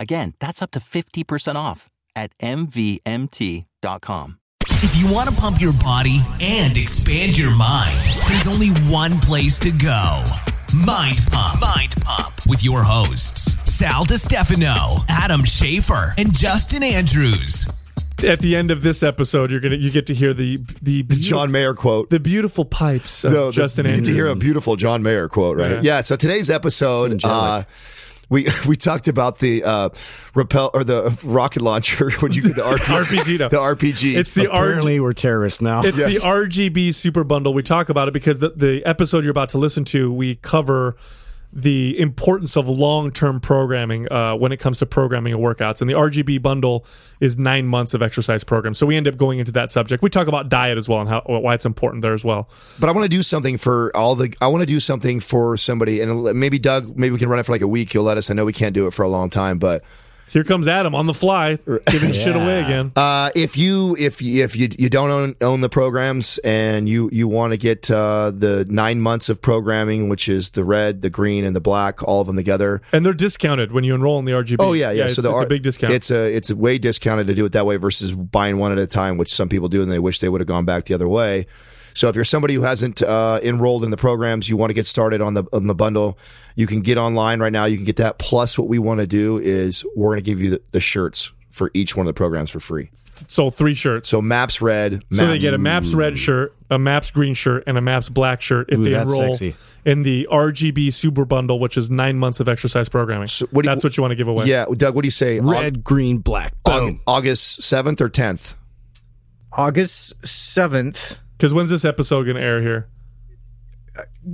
Again, that's up to 50% off at MVMT.com. If you want to pump your body and expand your mind, there's only one place to go Mind Pump. Mind Pump with your hosts, Sal DiStefano, Adam Schafer, and Justin Andrews. At the end of this episode, you're gonna you get to hear the the, The John Mayer quote. the beautiful pipes of No, the- Justin you get to hear a beautiful John Mayer quote, right? Yeah. Yeah. so today's episode, It's uh, angelic. We we talked about the uh, repel or the rocket launcher. When you the RP, RPG, no. the RPG. It's the R- Apparently, we're terrorists now. It's the RGB Super Bundle. We talk about it because the, the episode you're about to listen to, we cover the importance of long term programming uh, when it comes to programming and workouts. And the RGB bundle is nine months of exercise program. So we end up going into that subject. We talk about diet as well and how why it's important there as well. but I want to do something for all the. I want to do something for somebody, and maybe Doug. Maybe we can run it for like a week. You'll let us. I know we can't do it for a long time, but Here comes Adam on the fly, giving shit away again. Uh, if you if you, if you you don't own, own the programs and you you want to get uh, the nine months of programming, which is the red, the green, and the black, all of them together. And they're discounted when you enroll in the RGB. Oh yeah, yeah. it's, so the it's R- a big discount. It's a it's way discounted to do it that way versus buying one at a time, which some people do, and they wish they would have gone back the other way. So if you're somebody who hasn't uh, enrolled in the programs, you want to get started on the on the bundle, you can get online right now. You can get that. Plus, what we want to do is we're going to give you the, the shirts for each one of the programs for free. so three shirts. So Maps Red, Maps, So they get a Maps red shirt, a Maps green shirt, and a Maps black shirt if Ooh, they enroll sexy. in the RGB Super Bundle, which is nine months of exercise programming. So what do you- That's what you want to give away. Yeah, Doug, what do you say? red, green, black. Boom. August seventh or tenth? August 7th. Because when's this episode going to air here?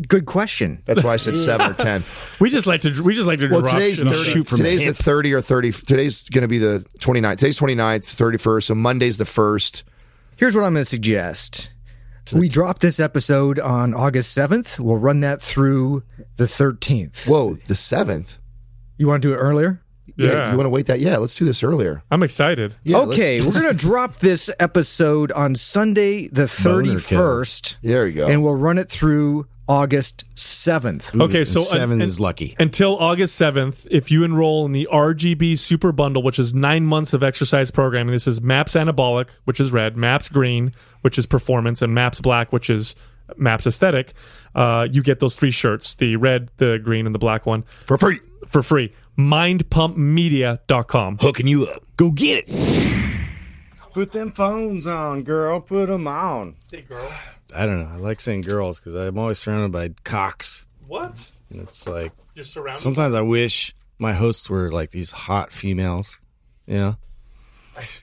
Good question. That's why I said seven or ten. We just like to we just like to Well, drop today's shit 30, shoot from today's the the thirty or thirty. Today's going to be the 29th. Today's 29th, 31st. So Monday's the first. Here's what I'm going to suggest. We drop this episode on August 7th. We'll run that through the 13th. Whoa, the seventh. You want to do it earlier? Yeah. you want to wait that? Yeah, let's do this earlier. I'm excited. Yeah, okay, we're going to drop this episode on Sunday, the 31st. There you go. And we'll run it through August 7th. Okay, so seven un- is lucky. Until August 7th, if you enroll in the RGB Super Bundle, which is nine months of exercise programming, this is MAPS Anabolic, which is red, MAPS Green, which is Performance, and MAPS Black, which is MAPS Aesthetic, uh, you get those three shirts the red, the green, and the black one for free. for free. MindPumpMedia.com. Hooking you up. Go get it. Put them phones on, girl. Put them on. Hey, girl. I don't know. I like saying girls because I'm always surrounded by cocks. What? And it's like You're surrounded. sometimes I wish my hosts were like these hot females. You know,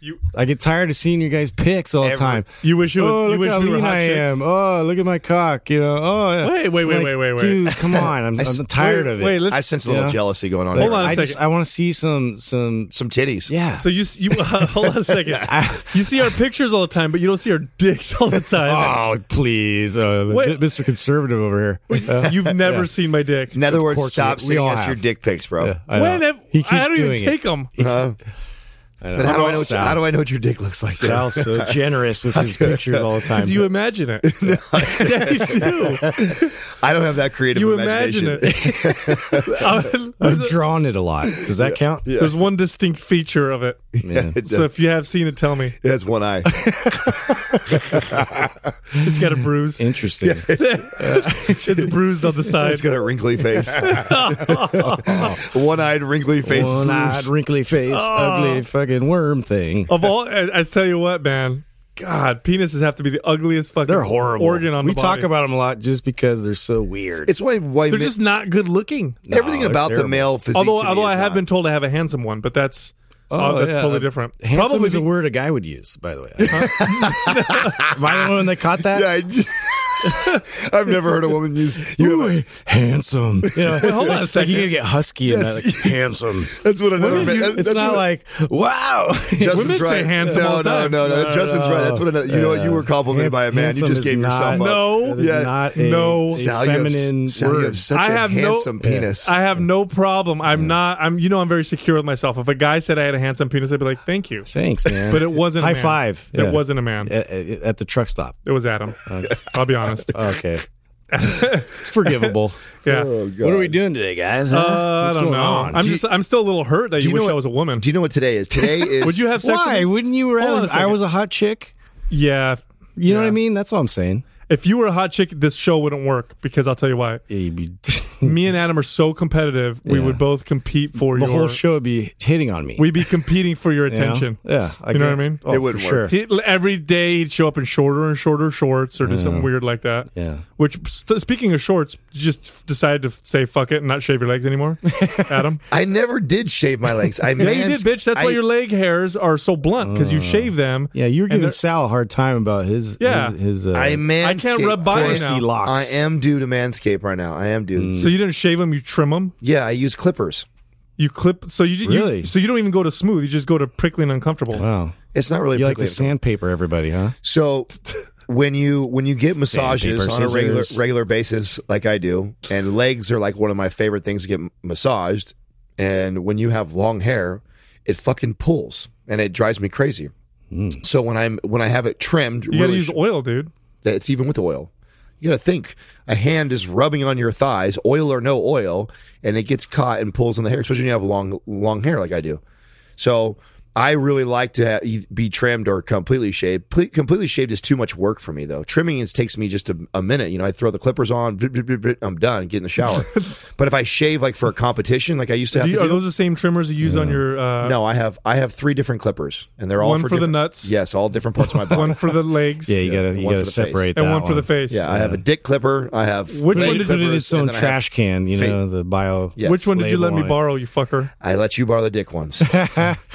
you, I get tired of seeing you guys pics all the Every- time. you wish it was. oh, you look wish how we were lean I chicks. am. Oh, look at my cock. You know. Oh, yeah. Wait, wait, wait, Like, wait, wait, wait. Dude, come on. I'm, I'm tired of it. Wait, let's I sense a little Yeah. jealousy going on. Hold here. on a I second. just I want to see some some Some titties. yeah. So you you uh, hold on a second. you see our pictures all the time, but you don't see our dicks all the time. Oh, please, uh, Wait. Mr. Conservative over here. Uh, You've never seen my dick. In other words, stop we- we sending us your dick pics, bro. I. When have, he keeps I don't even doing take it. them. Uh, I know. then how do I know? What, Sal. how do I know what your dick looks like? then? Sal's so generous with his pictures all the time. Because you imagine it. yeah, you do. I don't have that creative You imagination. imagine it. Uh, I've drawn it a lot. Does that count? Yeah. There's one distinct feature of it. Yeah. It So if you have seen it, tell me. It has one eye. It's got a bruise. Interesting. It's bruised on the side. It's got a wrinkly face. One-eyed, wrinkly face. One-eyed, Bruce. wrinkly face, Oh. ugly fucking worm thing. Of all, I, I tell you what, man. God, penises have to be the ugliest fucking They're horrible. organ on we the talk about them a lot just because they're so weird. It's why why They're men- just not good looking. everything they're about the terrible. male physique. although to me although is I have not. been told I have a handsome one, but that's Oh, oh, that's yeah. totally different. Handsome Probably is a be- word a guy would use, by the way. Am I the one that caught that? Yeah, I just- I've never heard a woman use. You have a, handsome. Yeah. Wait, hold on a Like second. you gotta get husky in that. Like, handsome. that's what another man. It's that's not what- like wow. Justin's Women say right. handsome no, all no, time. no, no, uh, Justin's right. That's what another, you know. what? You were complimented by a man. You just gave not- yourself up. No. That is Yeah. not a, No. a Sal, you have- feminine Sal, you have such I a have no- handsome penis. I have no problem. I'm not. I'm. You know, I'm very secure with myself. If a guy said I had a handsome penis, I'd be like, "Thank you," Thanks, man. but it wasn't. High five. It wasn't a man. at, at- at the truck stop. It was Adam. I'll be honest. Okay. it's forgivable. Yeah. Oh, What are we doing today, guys? huh? Uh, I don't going know. On? I'm Do just. I'm still a little hurt that do you, you wish know I was a woman. Do you know what today is? Today is. Would you have sex? Why With me? wouldn't you Hold rather? I was a hot chick. Yeah. You know what I mean? That's all I'm saying. If you were a hot chick, this show wouldn't work because I'll tell you why. Yeah, you'd be, Me and Adam are so competitive. We Yeah. would both compete for the your. whole show would be hitting on me. We'd be competing for your you know? attention. Yeah, You know what I mean? Oh, It for wouldn't sure. work. He, every day he'd show up in shorter and shorter shorts or do something weird like that. Yeah. Which, st- speaking of shorts, you just decided to say fuck it and not shave your legs anymore, Adam. I never did shave my legs. I Yeah, you did, mans- bitch. That's I, why your leg hairs are so blunt because you shave them. Yeah, you were And giving they're- Sal a hard time about his Yeah. his, his uh, I manscape. I can't rub by first. now. crusty locks. I am due to manscape right now. I am due. So you didn't shave them, you trim them. yeah, I use clippers. You clip. So you, you Really? so you don't even go to smooth. You just go to prickly and uncomfortable. Wow, It's not really. you like prickly. to sandpaper everybody, huh? So when you when you get massages paper, on a regular scissors. regular basis, like I do, and legs are like one of my favorite things to get m- massaged. And when you have long hair, it fucking pulls, and it drives me crazy. Hmm. So when I'm when I have it trimmed, You got to really use sh- oil, dude. It's even with oil. You got to think a hand is rubbing on your thighs, oil or no oil, and it gets caught and pulls on the hair, especially when you have long long hair like I do. So I really like to be trimmed or completely shaved. Completely shaved is too much work for me though. Trimming is takes me just a, a minute. You know, I throw the clippers on, I'm done, get in the shower. but if I shave like for a competition, like I used to have Do you, to are do, those the same trimmers you use on your? Uh, no, I have I have three different clippers, and they're all One for, for the different- nuts. Yes, all different parts of my body. One for the legs. Yeah, you gotta you one gotta for the separate and that one for the face. yeah, I have a dick clipper. I have Which one did put you it in its own and then I have- trash can. You fa- know the bio. Yes. Which one did you let me borrow, you fucker? I let you borrow the dick ones.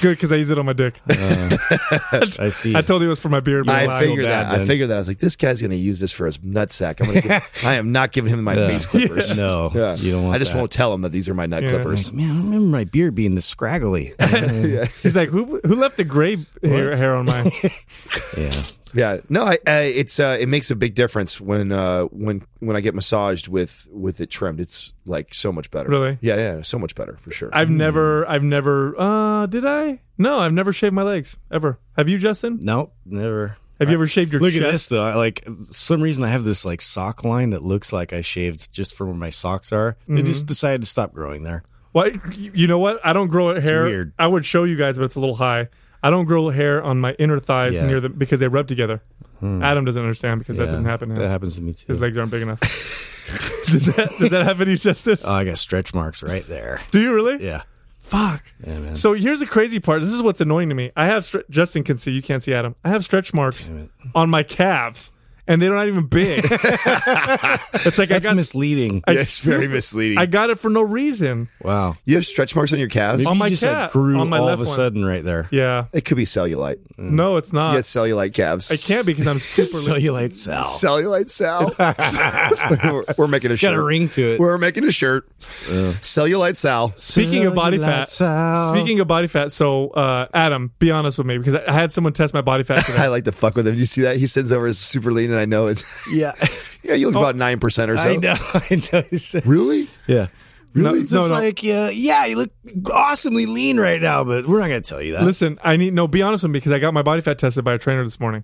Good, because I use it on my dick. Uh, I see. I told you it was for my beard. but I I figured that. I figured that. I was like, this guy's going to use this for his nutsack. I'm gonna give, I am not giving him my face clippers. No, you don't want I just that. won't tell him that these are my nut clippers. Man, I remember my beard being this scraggly. He's like, who who left the gray hair, hair on mine? yeah. Yeah, no, I, I it's uh, it makes a big difference when uh, when when I get massaged with with it trimmed. It's like so much better. Really? Yeah, yeah, so much better for sure. I've never, I've never. Uh, did I? No, I've never shaved my legs ever. Have you, Justin? Nope, never. Have you ever shaved your Look chest? at this though. I, like some reason I have this like sock line that looks like I shaved just for where my socks are. I Mm-hmm. just decided to stop growing there. Well, you know what? I don't grow hair. weird. I would show you guys, but it's a little high. I don't grow hair on my inner thighs Yeah. Hmm. near the because they rub together. Adam doesn't understand because that Yeah, doesn't happen. to him. That happens to me too. His legs aren't big enough. does that does that happen to you, Justin? Oh, I got stretch marks right there. Do you really? Yeah. Fuck. Yeah, man. So here's the crazy part. This is what's annoying to me. I have stre- Justin can see. You can't see Adam. I have stretch marks Damn it. on my calves, and they're not even big. it's like That's I got. misleading. I, Yeah, it's very misleading. I got it for no reason. wow. you have stretch marks on your calves. Maybe On you my just calf, like grew on my all left of a one. sudden right there. Yeah. It could be cellulite. No, it's not. You get cellulite calves. I can't because I'm super. Cellulite cell. Cellulite Sal. we're, we're making a It's shirt. got a ring to it. We're making a shirt. Cellulite Sal. Speaking of body fat, Cellulite cell. speaking of body fat, so uh, Adam, be honest with me because I I had someone test my body fat today. I like to fuck with him. You see that? He sends over his super lean, and I know it's Yeah. yeah. You look oh, about nine percent or so. I know. I know. Really? Yeah. Really? It's No, no. like, yeah, yeah, you look awesomely lean right now, but we're not going to tell you that. Listen, I need no. Be honest with me because I got my body fat tested by a trainer this morning.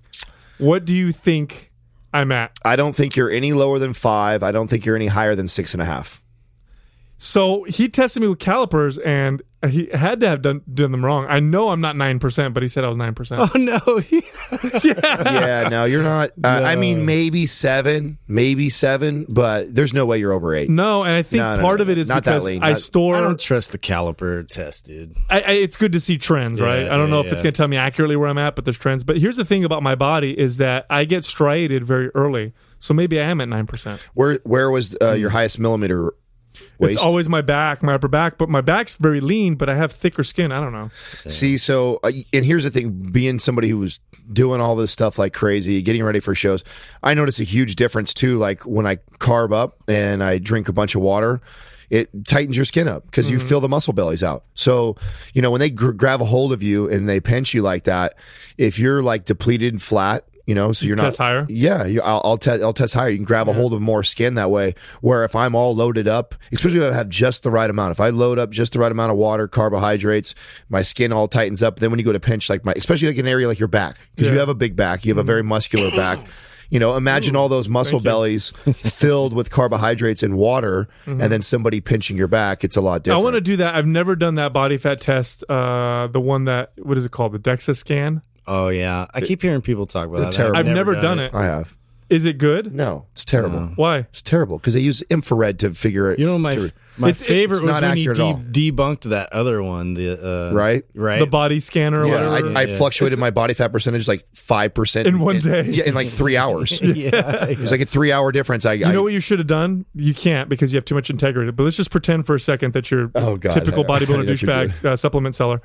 What do you think I'm at? I don't think you're any lower than five. I don't think you're any higher than six and a half. So he tested me with calipers, and he had to have done done them wrong. I know I'm not nine percent, but he said I was nine percent. Oh no. yeah, yeah, no, you're not. Uh, I mean, maybe seven, maybe seven, but there's no way you're over eight. No, and I think No, no, part no, of it is not that because lean. I Not- store. I don't trust the caliper tested. I, I, it's good to see trends, right? I don't know yeah, if it's going to tell me accurately where I'm at, but there's trends. But here's the thing about my body is that I get striated very early, so maybe I am at nine percent. Where where was uh, your highest millimeter waist? It's always my back, my upper back, but my back's very lean, but I have thicker skin. I don't know. See, so uh, and here's the thing: being somebody who was doing all this stuff like crazy, getting ready for shows, I notice a huge difference too. Like when I carb up and I drink a bunch of water. It tightens your skin up because you feel the muscle bellies out. So, you know, when they gr- grab a hold of you and they pinch you like that, if you're like depleted and flat, you know, so you're test not higher? Yeah, you, I'll, I'll, te- I'll test higher. You can grab a hold of more skin that way. Where if I'm all loaded up, especially if I have just the right amount, if I load up just the right amount of water, carbohydrates, my skin all tightens up. Then when you go to pinch, like my, especially like an area like your back, because you have a big back, you have a very muscular back. You know, imagine all those muscle bellies filled with carbohydrates and water, and then somebody pinching your back. It's a lot different. I want to do that. I've never done that body fat test. Uh, the one that what is it called? The DEXA scan. Oh yeah, I keep hearing people talk about that. terrible. I've never, done it. I have. Is it good? No, it's terrible. Why? It's terrible because they use infrared to figure it. Out. You know, my to- my It's- it's favorite was not when you accurate at all. de- debunked that other one. The uh, Right? right, The body scanner or Yeah, whatever. I, I Yeah. fluctuated my body fat percentage like five percent In one day. Yeah, in like three hours. yeah, It was like a three hour difference. I, You know what you should have done? You can't because you have too much integrity. But let's just pretend for a second that you're Oh, God. typical I- I bodybuilder know what you're douchebag uh, supplement seller.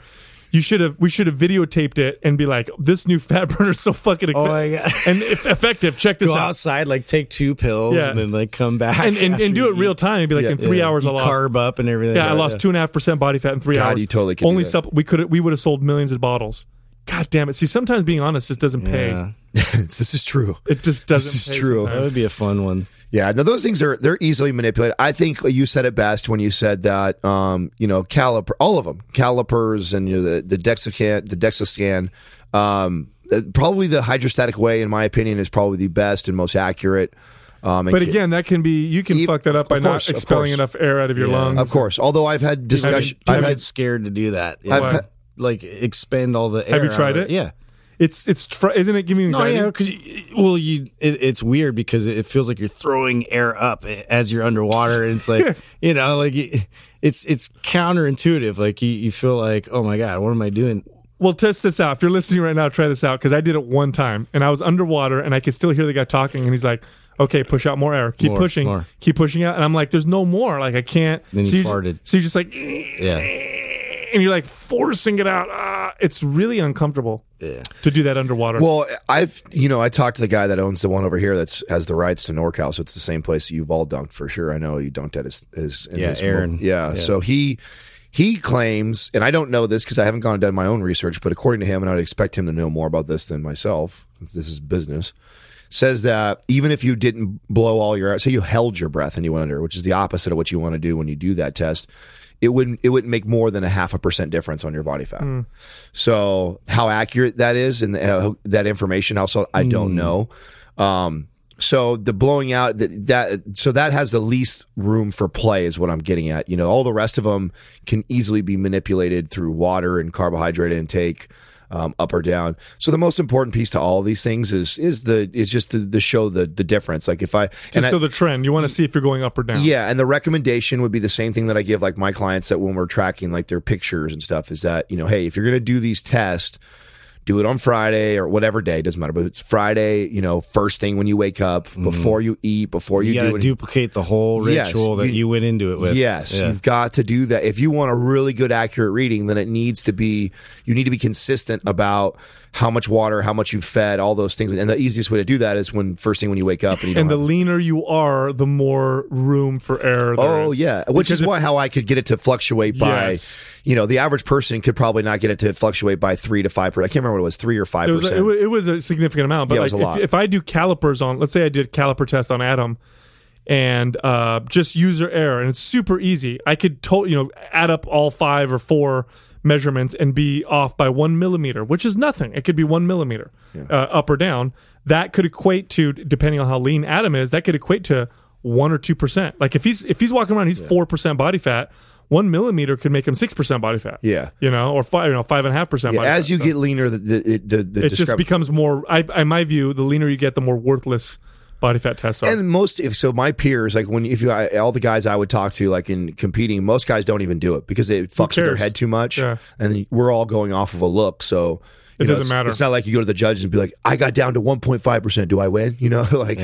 You should have. We should have videotaped it and be like, "This new fat burner is so fucking Oh my God. and if effective. Check this Go out." outside, like take two pills, Yeah. and then like come back And, and, and do it real time. Be like in three Yeah. hours, I lost. carb up and everything. Yeah, I lost two and a half percent body fat in three God, hours. you totally could only supp- we could we would have sold millions of bottles. God damn it! See, sometimes being honest just doesn't pay. Yeah, this is true. It just doesn't. This is pay true. that would be a fun one. Yeah, no, those things are they're easily manipulated. I think you said it best when you said that. Um, you know, caliper, all of them, calipers, and you know, the the DEXA the DEXA scan. Um, uh, probably the hydrostatic way, in my opinion, is probably the best and most accurate. Um, and But ca- again, that can be you can Ev- fuck that up of by course, not of expelling course. enough air out of your Yeah. lungs. of course, although I've had discussion, I've I've been had scared to do that. I've Yeah. had- like expend all the. Have you tried of it? Yeah. It's it's fr- isn't it giving you No, yeah, because well, you it, it's weird because it feels like you're throwing air up as you're underwater. And it's like you know, like it's it's counterintuitive. Like you, you feel like, oh my god, what am I doing? Well, test this out. If you're listening right now, try this out because I did it one time and I was underwater and I could still hear the guy talking and he's like, "Okay, push out more air. Keep More, pushing. more. Keep pushing out." And I'm like, "There's no more. Like I can't." Then so you farted. so you're just like, Yeah, and you're like forcing it out. Ah, it's really uncomfortable yeah. to do that underwater. Well, I've you know I talked to the guy that owns the one over here that's has the rights to NorCal, so it's the same place you've all dunked for sure. I know you dunked at his, his in Yeah, his- Aaron. Yeah, Yeah. so he he claims, and I don't know this because I haven't gone and done my own research, but according to him, and I'd expect him to know more about this than myself. This is business. Says that even if you didn't blow all your, say you held your breath and you went under, which is the opposite of what you want to do when you do that test, it wouldn't it wouldn't make more than a half a percent difference on your body fat. So how accurate that is and uh, that information, also I don't know. Um, so the blowing out that, that so that has the least room for play is what I'm getting at. You know, all the rest of them can easily be manipulated through water and carbohydrate intake. Um, up or down. So the most important piece to all these things is is the is just to, to show the the difference. Like if I and I- so the trend, you want to see if you're going up or down. yeah, and the recommendation would be the same thing that I give like my clients that when we're tracking like their pictures and stuff is that, you know, hey, if you're going to do these tests, do it on Friday or whatever day, doesn't matter, but it's Friday, you know, first thing when you wake up, mm-hmm. before you eat, before you, You, got do to it. duplicate the whole Yes, ritual that you- you, went into it with. Yes, Yeah. you've got to do that. If you want a really good, accurate reading, then it needs to be you need to be consistent about how much water, how much you've fed, all those things. And the easiest way to do that is when first thing when you wake up and you And the have- leaner you are, the more room for error. there Oh is. yeah, which Because is if- why how I could get it to fluctuate by, Yes. you know, the average person could probably not get it to fluctuate by three to five percent. I can't remember what it was, three or five It it, percent. it was a significant amount, but Yeah, it like was a lot. if, if I do calipers on, let's say I did a caliper test on Adam, and uh, just user error, and it's super easy. I could to, you know add up all five or four measurements and be off by one millimeter, which is nothing. It could be one millimeter uh, up or down. That could equate to, depending on how lean Adam is, that could equate to one or two percent. Like if he's if he's walking around, he's four percent body fat. One millimeter could make him six percent body fat. Yeah. you know, or five, you know, five and a half percent. Yeah, as fat. you So get leaner, the the, the, the it just becomes more. I, in my view, the leaner you get, the more worthless body fat tests are. And most, if so, my peers, like when if you I, all the guys I would talk to, like in competing, most guys don't even do it because it fucks with their head too much, Yeah. and we're all going off of a look. So It know, doesn't it's- matter. It's not like you go to the judges and be like, "I got down to one point five percent. Do I win?" You know, like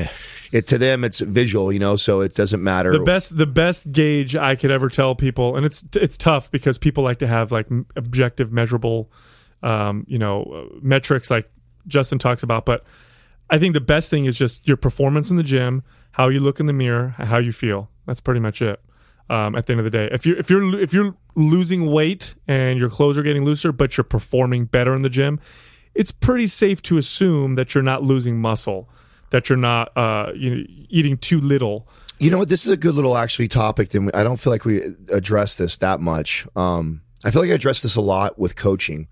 it to them, it's visual. You know, so it doesn't matter. the best the best gauge I could ever tell people, and it's it's tough because people like to have like objective, measurable, um, you know, uh, metrics like Justin talks about. But I think the best thing is just your performance in the gym, how you look in the mirror, how you feel. That's pretty much it. Um, at the end of the day, if you're if you're if you're losing weight and your clothes are getting looser, but you're performing better in the gym, it's pretty safe to assume that you're not losing muscle, that you're not uh, you know, eating too little. You know what? This is a good little actually topic. And I don't feel like we address this that much. Um, I feel like I address this a lot with coaching.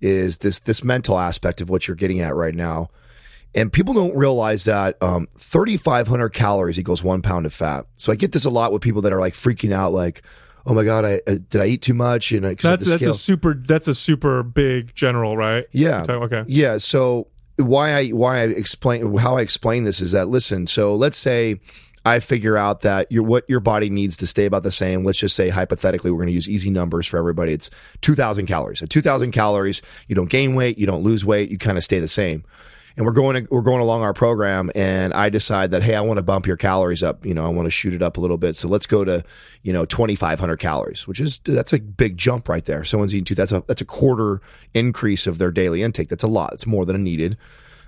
Is this this mental aspect of what you're getting at right now? And people don't realize that um, 3,500 calories equals one pound of fat. So I get this a lot with people that are like freaking out, like, "Oh my god, I, uh, did I eat too much?" And because That's that's a super that's a super big general, right? Yeah. Okay. Yeah. So why I why I explain how I explain this is that listen. So let's say I figure out that your what your body needs to stay about the same. Let's just say hypothetically, we're going to use easy numbers for everybody. It's two thousand calories. At two thousand calories, you don't gain weight, you don't lose weight, you kind of stay the same. And we're going we're going along our program, and I decide that hey, I want to bump your calories up. You know, I want to shoot it up a little bit. So let's go to you know twenty five hundred calories, which is that's a big jump right there. Someone's eating two. That's a that's a quarter increase of their daily intake. That's a lot. It's more than needed.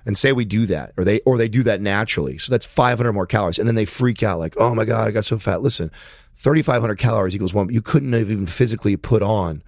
And say we do that, or they or they do that naturally. So that's 500 more calories, and then they freak out like, "Oh my god, I got so fat." Listen, 3,500 calories equals one. You couldn't have even physically put on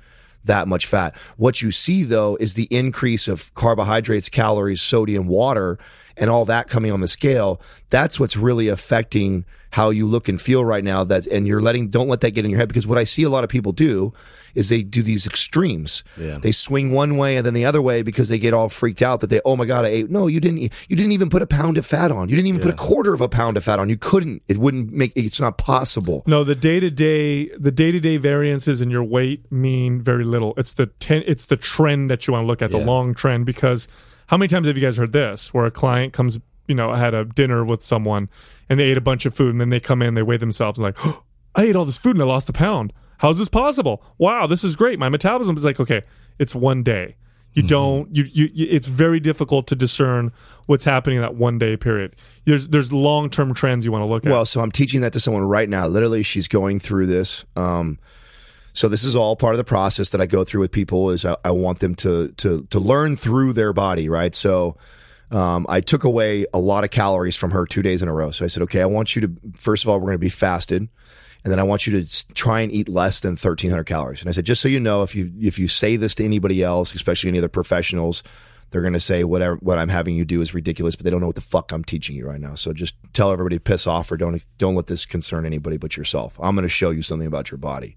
that much fat. What you see though is the increase of carbohydrates, calories, sodium, water, and all that coming on the scale. That's what's really affecting how you look and feel right now. That and you're letting don't let that get in your head because what I see a lot of people do is they do these extremes. Yeah. They swing one way and then the other way because they get all freaked out that they oh my god I ate no you didn't you didn't even put a pound of fat on you didn't even put a quarter of a pound of fat on you couldn't it wouldn't make it's not possible. No, the day to day the day to day variances in your weight mean very little. It's the ten, it's the trend that you want to look at, the long trend. Because how many times have you guys heard this, where a client comes, you know, had a dinner with someone and they ate a bunch of food, and then they come in, they weigh themselves, and like, oh, I ate all this food and I lost a pound. How's this possible? Wow, this is great. My metabolism is like, okay, it's one day. You don't. You, you. You. It's very difficult to discern what's happening in that one day period. There's there's long term trends you want to look at. Well, so I'm teaching that to someone right now. Literally, she's going through this. Um, so this is all part of the process that I go through with people. Is I, I want them to to to learn through their body, right? So. Um, I took away a lot of calories from her two days in a row. So I said, okay, I want you to, first of all, we're going to be fasted. And then I want you to try and eat less than 1300 calories. And I said, just so you know, if you, if you say this to anybody else, especially any other professionals, they're going to say whatever, what I'm having you do is ridiculous, but they don't know what the fuck I'm teaching you right now. So just tell everybody to piss off or don't, don't let this concern anybody but yourself. I'm going to show you something about your body.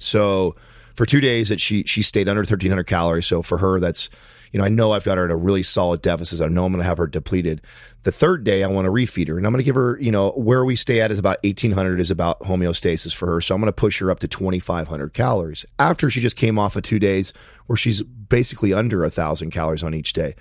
So for two days that she she stayed under 1300 calories. So for her, that's you know I know I've got her at a really solid deficit. I know I'm going to have her depleted. The third day, I want to refeed her, and I'm going to give her you know where we stay at is about 1800 is about homeostasis for her. So I'm going to push her up to 2500 calories after she just came off of two days where she's basically under a thousand calories on each day.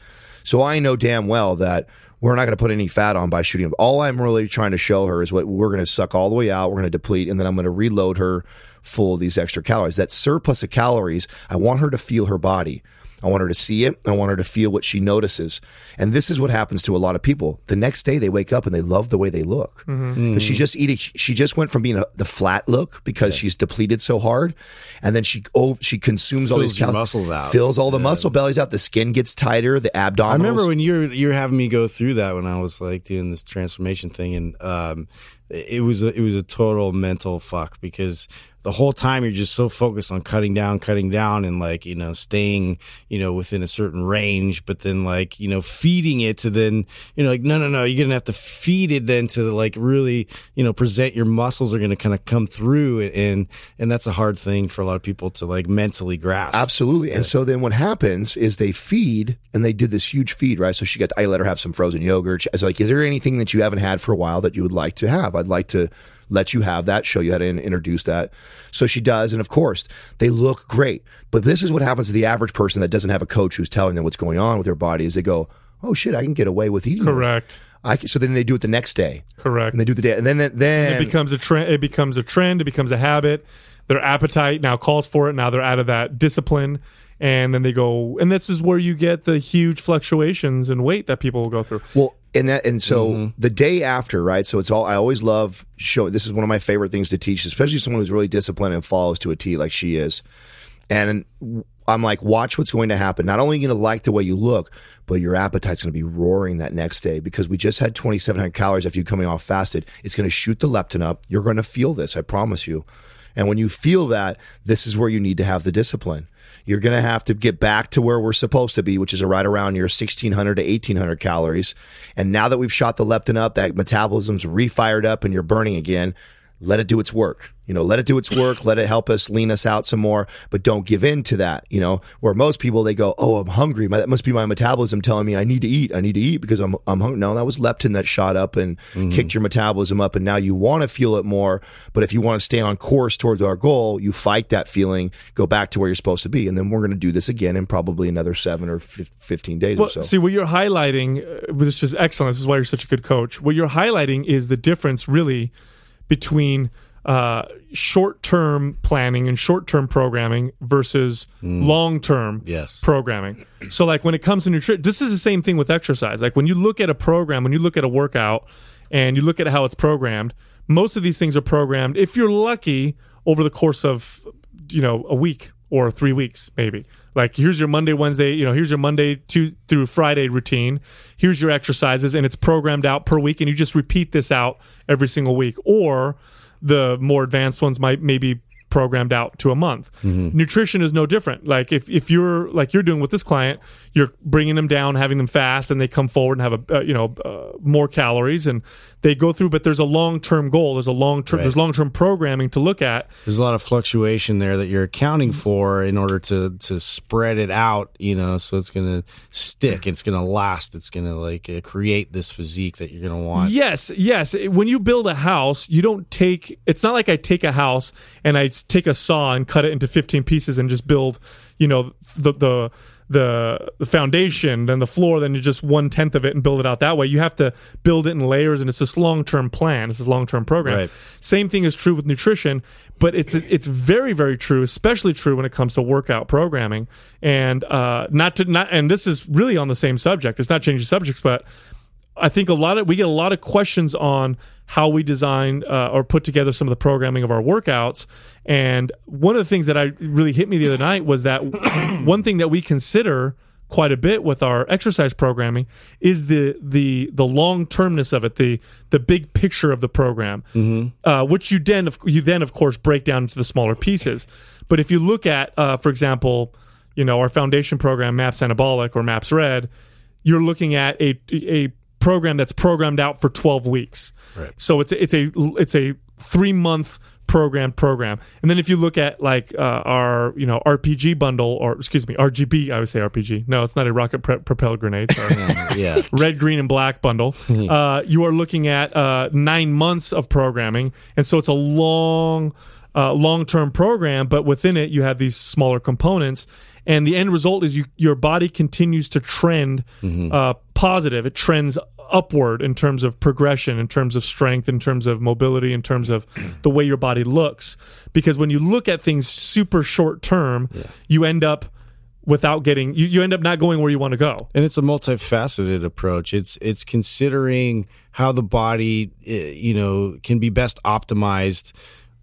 So I know damn well that we're not going to put any fat on by shooting. All I'm really trying to show her is what we're going to suck all the way out. We're going to deplete, and then I'm going to reload her full of these extra calories. That surplus of calories, I want her to feel her body. I want her to see it. I want her to feel what she notices. And this is what happens to a lot of people. The next day they wake up and they love the way they look. Because she just eating, she just went from being a, the flat look because she's depleted so hard. And then she, oh, she consumes all these cal- muscles out. fills all the muscle bellies out. The skin gets tighter, the abdominals. I remember when you were you were having me go through that when I was like doing this transformation thing, and um, it was a, it was a total mental fuck because the whole time you're just so focused on cutting down, cutting down, and like you know staying you know within a certain range, but then like you know feeding it to then you know like no no no you're gonna have to feed it then to like really you know present your muscles are gonna kind of come through and and that's a hard thing for a lot of people to like mentally grasp. Absolutely. And so then what happens is they feed and they did this huge feed, right? So she got, I let her have some frozen yogurt. I was like, is there anything that you haven't had for a while that you would like to have? I'd like to let you have that, show you how to in- introduce that. So she does. And of course, they look great. But this is what happens to the average person that doesn't have a coach who's telling them what's going on with their body is they go, oh shit, I can get away with eating. that." Correct. I can, so then they do it the next day. Correct. And they do the day. And then, then, then it becomes a trend. It becomes a trend. It becomes a habit. Their appetite now calls for it. Now they're out of that discipline, and then they go. And this is where you get the huge fluctuations in weight that people will go through. Well, and that and so Mm-hmm. the day after, right? So it's all I always love showing. This is one of my favorite things to teach, especially someone who's really disciplined and follows to a T like she is. And I'm like, watch what's going to happen. Not only are you going to like the way you look, but your appetite's going to be roaring that next day because we just had 2,700 calories after you coming off fasted. It's going to shoot the leptin up. You're going to feel this, I promise you. And when you feel that, this is where you need to have the discipline. You're going to have to get back to where we're supposed to be, which is right around your 1600 to 1800 calories. And now that we've shot the leptin up, that metabolism's refired up and you're burning again, let it do its work. You know, let it do its work. Let it help us lean us out some more, but don't give in to that. You know, where most people they go, "Oh, I'm hungry. My, that must be my metabolism telling me I need to eat. I need to eat because I'm I'm hungry." No, that was leptin that shot up and kicked your metabolism up, and now you want to feel it more. But if you want to stay on course towards our goal, you fight that feeling, go back to where you're supposed to be, and then we're going to do this again in probably another seven or fif- fifteen days Well, or so. see what you're highlighting, uh, which is excellent. This is why you're such a good coach. What you're highlighting is the difference, really, between uh, short-term planning and short-term programming versus long-term Yes. programming. So, like when it comes to nutrition, this is the same thing with exercise. Like when you look at a program, when you look at a workout, and you look at how it's programmed, most of these things are programmed. If you're lucky, over the course of you know a week or three weeks, maybe. Like here's your Monday, Wednesday, you know, here's your Monday to through Friday routine. Here's your exercises, and it's programmed out per week, and you just repeat this out every single week. Or the more advanced ones might maybe programmed out to a month. Nutrition is no different. Like if, if you're like you're doing with this client, you're bringing them down, having them fast, and they come forward and have a uh, you know uh, more calories, and they go through. But there's a long term goal. There's a long term. There's long term programming to look at. There's a lot of fluctuation there that you're accounting for in order to to spread it out, you know, so it's going to stick, it's going to last, it's going to like uh, create this physique that you're going to want. Yes, yes. When you build a house, you don't take. It's not like I take a house and I take a saw and cut it into 15 pieces and just build, you know, the the the, the foundation, then the floor, then you just one tenth of it and build it out that way. You have to build it in layers, and it's this long term plan. It's this long term program. Right. Same thing is true with nutrition, but it's it's very very true, especially true when it comes to workout programming. And uh, not to not, and this is really on the same subject. It's not changing subjects, but I think a lot of we get a lot of questions on how we design uh, or put together some of the programming of our workouts. And one of the things that I really hit me the other night was that one thing that we consider quite a bit with our exercise programming is the the the long termness of it, the the big picture of the program, uh, which you then of, you then of course break down into the smaller pieces. But if you look at, uh, for example, you know our foundation program, MAPS Anabolic or MAPS Red, you're looking at a a program that's programmed out for 12 weeks. Right. So it's a, it's a it's a 3 month program program. And then if you look at like uh, our, you know, RPG bundle or excuse me, RGB, I would say RPG. No, it's not a rocket pre- propelled grenade. Yeah. red, green, and black bundle, uh, you are looking at uh, nine months of programming, and so it's a long, uh, long-term program. But within it, you have these smaller components, and the end result is you your body continues to trend uh, positive. It trends upward in terms of progression, in terms of strength, in terms of mobility, in terms of the way your body looks. Because when you look at things super short term, you end up without getting you, you end up not going where you want to go. and it's a multifaceted approach it's it's considering how the body eh, you know can be best optimized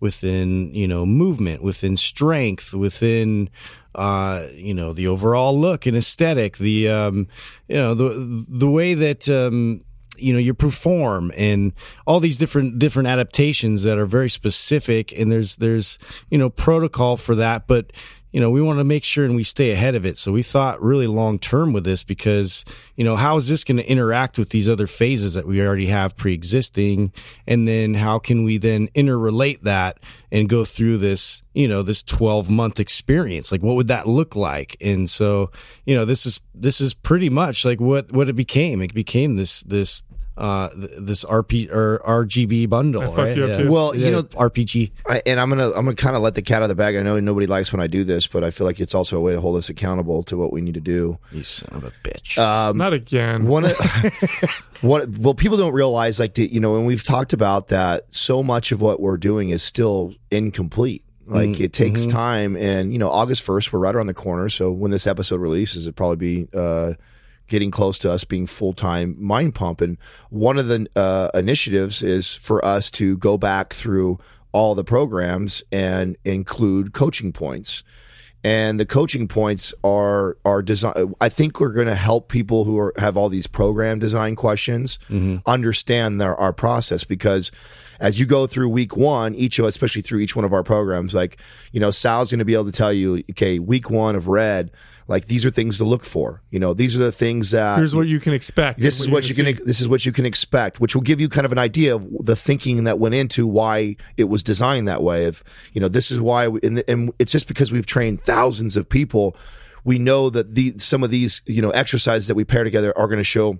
within you know movement within strength within uh you know the overall look and aesthetic the um you know the the way that um you know you perform and all these different different adaptations that are very specific and there's there's you know protocol for that. But you know we want to make sure and we stay ahead of it. So we thought really long term with this because you know how is this going to interact with these other phases that we already have pre-existing? And then how can we then interrelate that and go through this you know this 12 month experience? Like what would that look like? And so you know this is this is pretty much like what what it became. It became this this uh, th- this RP or RGB bundle. I right? you Yeah. Well, you Yeah, know, RPG. I, and I'm gonna I'm gonna kind of let the cat out of the bag. I know nobody likes when I do this, but I feel like it's also a way to hold us accountable to what we need to do. You son of a bitch. Not again. One, what well, people don't realize like the, you know, and we've talked about that, so much of what we're doing is still incomplete. Like it takes time, and you know, August first, we're right around the corner. So when this episode releases, it'll probably be uh, getting close to us being full time mind pump. And one of the uh, initiatives is for us to go back through all the programs and include coaching points and the coaching points are are design. I think we're going to help people who are, have all these program design questions understand their our process because as you go through week one, each of us, especially through each one of our programs, like you know, Sal's going to be able to tell you, okay, week one of red, like these are things to look for. You know, these are the things that Here's what you can expect. this is what you can gonna this is what you can expect which will give you kind of an idea of the thinking that went into why it was designed that way Of you know this is why we, and, and it's just because we've trained thousands of people we know that the some of these you know exercises that we pair together are going to show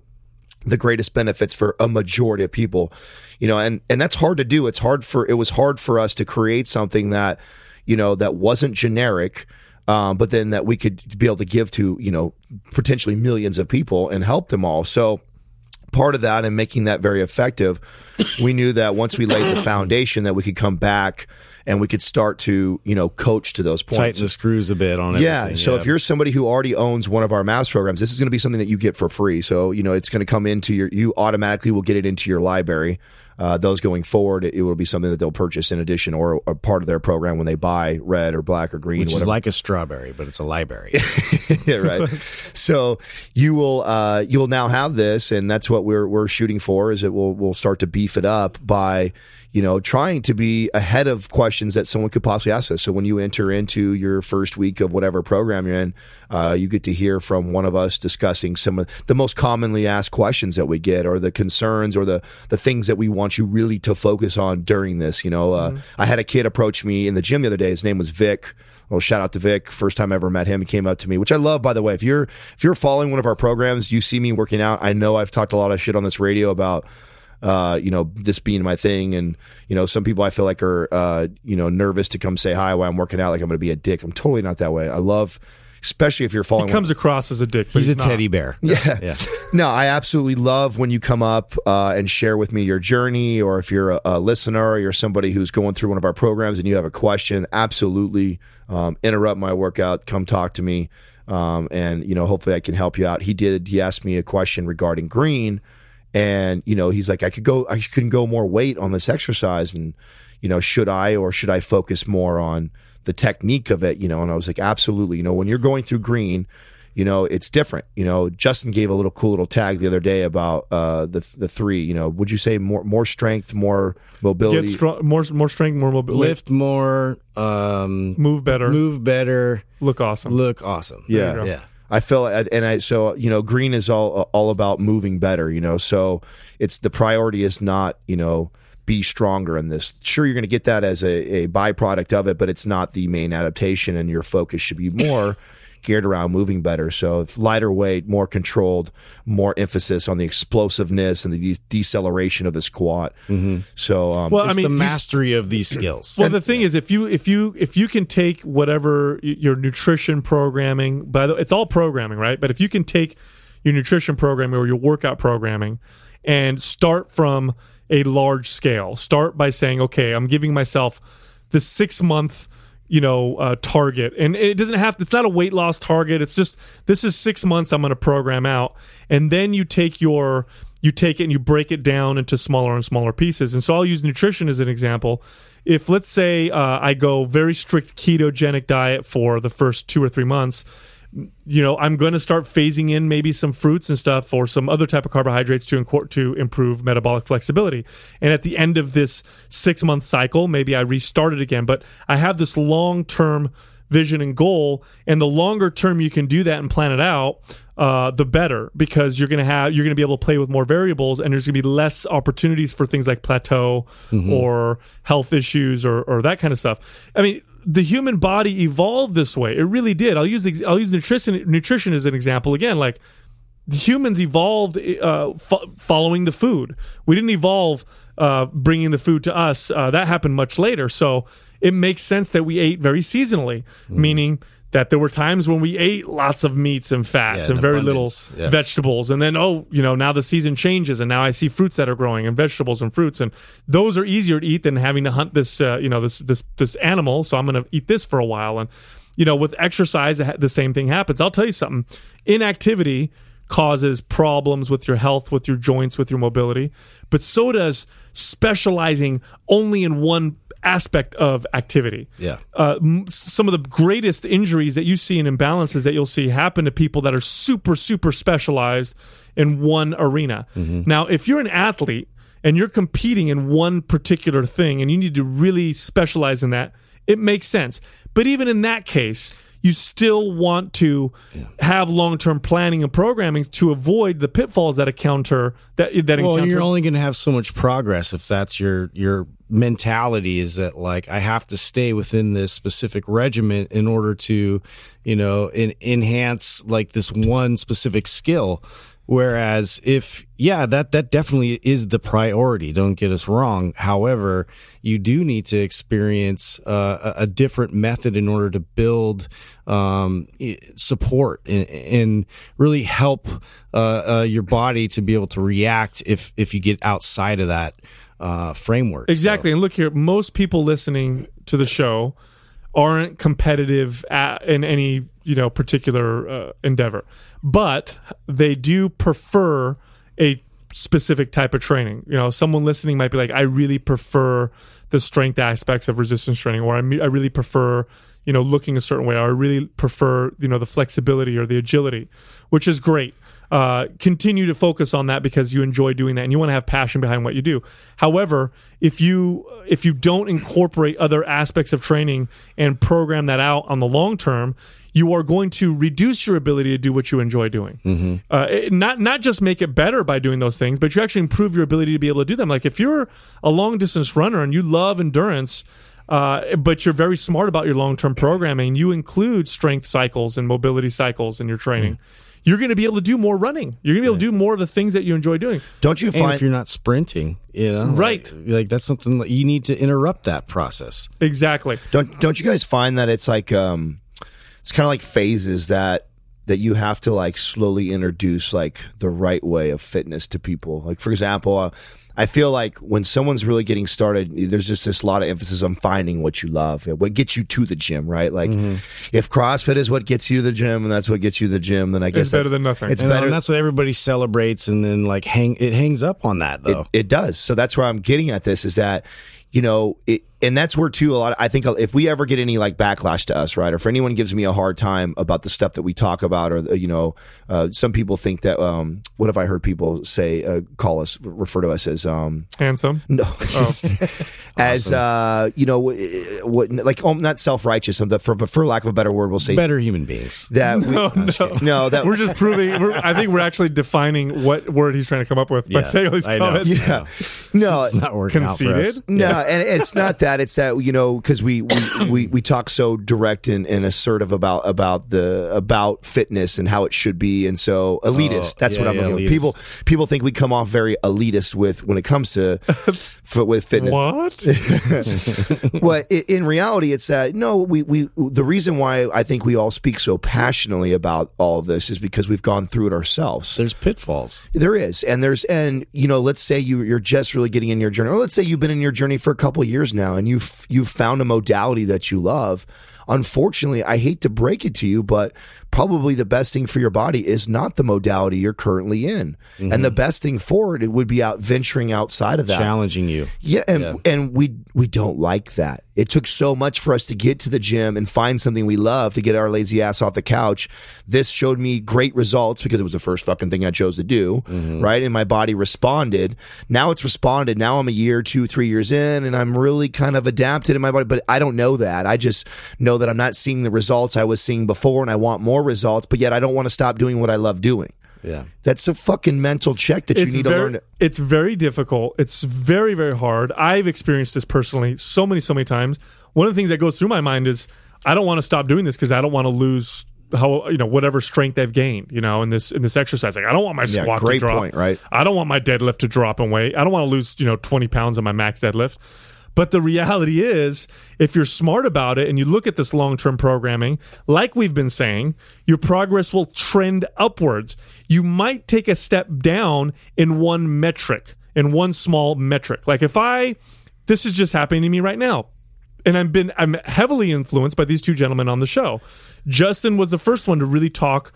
the greatest benefits for a majority of people you know and and that's hard to do it's hard for it was hard for us to create something that you know that wasn't generic um, but then that we could be able to give to you know potentially millions of people and help them all so part of that and making that very effective, we knew that once we laid the foundation that we could come back and we could start to, you know, coach to those points. Tighten the screws a bit on Yeah. everything, So if you're somebody who already owns one of our maps programs, this is going to be something that you get for free. So, you know, it's going to come into your, you automatically will get it into your library. Uh, those going forward, it, it will be something that they'll purchase in addition or a part of their program when they buy red or black or green, which is like a strawberry, but it's a library. yeah, right. So you will uh, you will now have this, and that's what we're we're shooting for. Is it will we'll start to beef it up by you know trying to be ahead of questions that someone could possibly ask us. So when you enter into your first week of whatever program you're in, uh, you get to hear from one of us discussing some of the most commonly asked questions that we get, or the concerns, or the the things that we want you really to focus on during this. You know, uh, I had a kid approach me in the gym the other day. His name was Vic. Well, shout out to Vic. First time I ever met him, he came up to me, which I love, by the way. If you're if you're following one of our programs, you see me working out. I know I've talked a lot of shit on this radio about uh, you know, this being my thing, and you know, some people I feel like are uh, you know nervous to come say hi while I'm working out, like I'm going to be a dick. I'm totally not that way. I love, especially if you're following. He comes across as a dick, but He's he's, a not. teddy bear. Yeah. Yeah. No, I absolutely love when you come up uh, and share with me your journey, or if you're a, a listener or you're somebody who's going through one of our programs and you have a question, absolutely um, interrupt my workout, come talk to me, um, and you know hopefully I can help you out. He did. He asked me a question regarding green, and you know he's like, I could go, I can go more weight on this exercise, and you know should I or should I focus more on the technique of it? You know, and I was like, absolutely. You know, when you're going through green you know it's different you know justin gave a little cool little tag the other day about uh the the three you know would you say more more strength more mobility Get strong, more more strength, more mobility, Lift more, um, move better, move better, look awesome. look awesome. yeah. Yeah. I feel uh, and I so you know green is all uh, all about moving better you know so it's the priority is not you know be stronger in this. Sure you're going to get that as a, a byproduct of it but it's not the main adaptation and your focus should be more geared around moving better so if lighter weight more controlled more emphasis on the explosiveness and the de- deceleration of the squat so um, well, I mean, the these- mastery of these skills. Well, the thing is, if you if you if you can take whatever your nutrition programming, by the it's all programming, right? But if you can take your nutrition programming or your workout programming and start from a large scale, start by saying, okay, I'm giving myself the six month you know uh, target. And it doesn't have it's not a weight loss target. It's just this is six months i'm going to program out. And then you take your you take it and you break it down into smaller and smaller pieces. And so i'll use nutrition as an example. If let's say uh, i go very strict ketogenic diet for the first two or three months you know i'm going to start phasing in maybe some fruits and stuff or some other type of carbohydrates to inco- to improve metabolic flexibility. And at the end of this 6 month cycle maybe i restart it again. But i have this long term vision and goal. And the longer term you can do that and plan it out uh, the better because you're going to have you're going to be able to play with more variables and there's going to be less opportunities for things like plateau or health issues or, or that kind of stuff. I mean the human body evolved this way it really did i'll use i'll use nutrition nutrition as an example again like humans evolved uh, fo- following the food. We didn't evolve uh, bringing the food to us. Uh, that happened much later. So it makes sense that we ate very seasonally, Mm. meaning that there were times when we ate lots of meats and fats Yeah, and very abundance. little Yeah. vegetables. And then, oh, you know, now the season changes and now I see fruits that are growing and vegetables and fruits. And those are easier to eat than having to hunt this, uh, you know, this, this, this animal. So I'm going to eat this for a while. And, you know, with exercise, the same thing happens. I'll tell you something inactivity causes problems with your health, with your joints, with your mobility, but so does specializing only in one aspect of activity. Yeah. Uh, m- some of the greatest injuries that you see and imbalances that you'll see happen to people that are super, super specialized in one arena. Now, if you're an athlete and you're competing in one particular thing and you need to really specialize in that, it makes sense. But even in that case, you still want to have long-term planning and programming to avoid the pitfalls that encounter that that Well, encounter you're only going to have so much progress if that's your your mentality is that like I have to stay within this specific regiment in order to, you know, in, enhance like this one specific skill. Whereas if yeah, that that definitely is the priority. Don't get us wrong. However, you do need to experience uh, a, a different method in order to build um, support and, and really help uh, uh, your body to be able to react if if you get outside of that uh, framework. Exactly. And look here, most people listening to the show aren't competitive at, in any you know particular uh, endeavor, but they do prefer a specific type of training. You know, someone listening might be like, I really prefer the strength aspects of resistance training, or I, me- I really prefer you know looking a certain way, or I really prefer you know the flexibility or the agility, which is great uh, continue to focus on that because you enjoy doing that and you want to have passion behind what you do. However, if you if you don't incorporate other aspects of training and program that out on the long term, you are going to reduce your ability to do what you enjoy doing. Uh, it- not not just make it better by doing those things, but you actually improve your ability to be able to do them. Like if you're a long distance runner and you love endurance. Uh, but you're very smart about your long-term programming. You include strength cycles and mobility cycles in your training. You're going to be able to do more running. You're going to be able to do more of the things that you enjoy doing. Don't you And find if you're not sprinting, you know, Right. Like, like that's something that you need to interrupt that process. Exactly. Don't don't you guys find that it's like um it's kind of like phases that that you have to like slowly introduce like the right way of fitness to people. Like for example, uh, I feel like when someone's really getting started, there's just this lot of emphasis on finding what you love, what gets you to the gym, right? Like mm-hmm. if CrossFit is what gets you to the gym and that's what gets you to the gym, then I guess It's better than nothing. It's And, uh, better. and that's what everybody celebrates, and then like hang it hangs up on that though. It, it does. So that's where I'm getting at this is that, you know, it, and that's where too a lot. I think if we ever get any like backlash to us, right, or if anyone gives me a hard time about the stuff that we talk about, or you know, uh, some people think that. Um, what have I heard people say? Uh, call us, refer to us as um, Handsome. no, as uh, you know, wh- what like um, not self righteous, but for but for lack of a better word, we'll say Better human beings. that. We, no, that We're just proving. We're, I think we're actually defining what word he's trying to come up with by Yeah, saying all these I know. comments. yeah, no, It's not working out for Conceited? us. No, and it's not that. It's that you know because we, we we we talk so direct and, and assertive about about the about fitness and how it should be, and so elitist. Oh, that's yeah, what I'm yeah, looking. elitist. at. People people think we come off very elitist with when it comes to with fitness. What? well, in reality, it's that no, we we the reason why I think we all speak so passionately about all of this is because we've gone through it ourselves. There's pitfalls. There is, and there's, and you know, let's say you you're just really getting in your journey, or let's say you've been in your journey for a couple of years now, and you've you've found a modality that you love. Unfortunately, I hate to break it to you, but probably the best thing for your body is not the modality you're currently in, and mm-hmm. the best thing for it, it would be out venturing outside of that. Challenging you. Yeah, and Yeah. and we we don't like that. It took so much for us to get to the gym and find something we love to get our lazy ass off the couch. This showed me great results because it was the first fucking thing I chose to do, mm-hmm. right? And my body responded. Now it's responded. Now I'm a year, two, three years in, and I'm really kind of adapted in my body. But I don't know that. I just know that I'm not seeing the results I was seeing before, and I want more results. But yet I don't want to stop doing what I love doing. Yeah. That's a fucking mental check that you it's need very, to learn. To, It's very difficult. It's very, very hard. I've experienced this personally so many, so many times. One of the things that goes through my mind is I don't want to stop doing this because I don't want to lose how you know whatever strength they've gained, you know, in this in this exercise. Like I don't want my Yeah, squat great to drop. point, right? I don't want my deadlift to drop in weight. I don't want to lose, you know, 20 pounds on my max deadlift. But the reality is, if you're smart about it and you look at this long term programming, like we've been saying, your progress will trend upwards. You might take a step down in one metric, in one small metric. Like if I, this is just happening to me right now and I've been I'm heavily influenced by these two gentlemen on the show. Justin was the first one to really talk,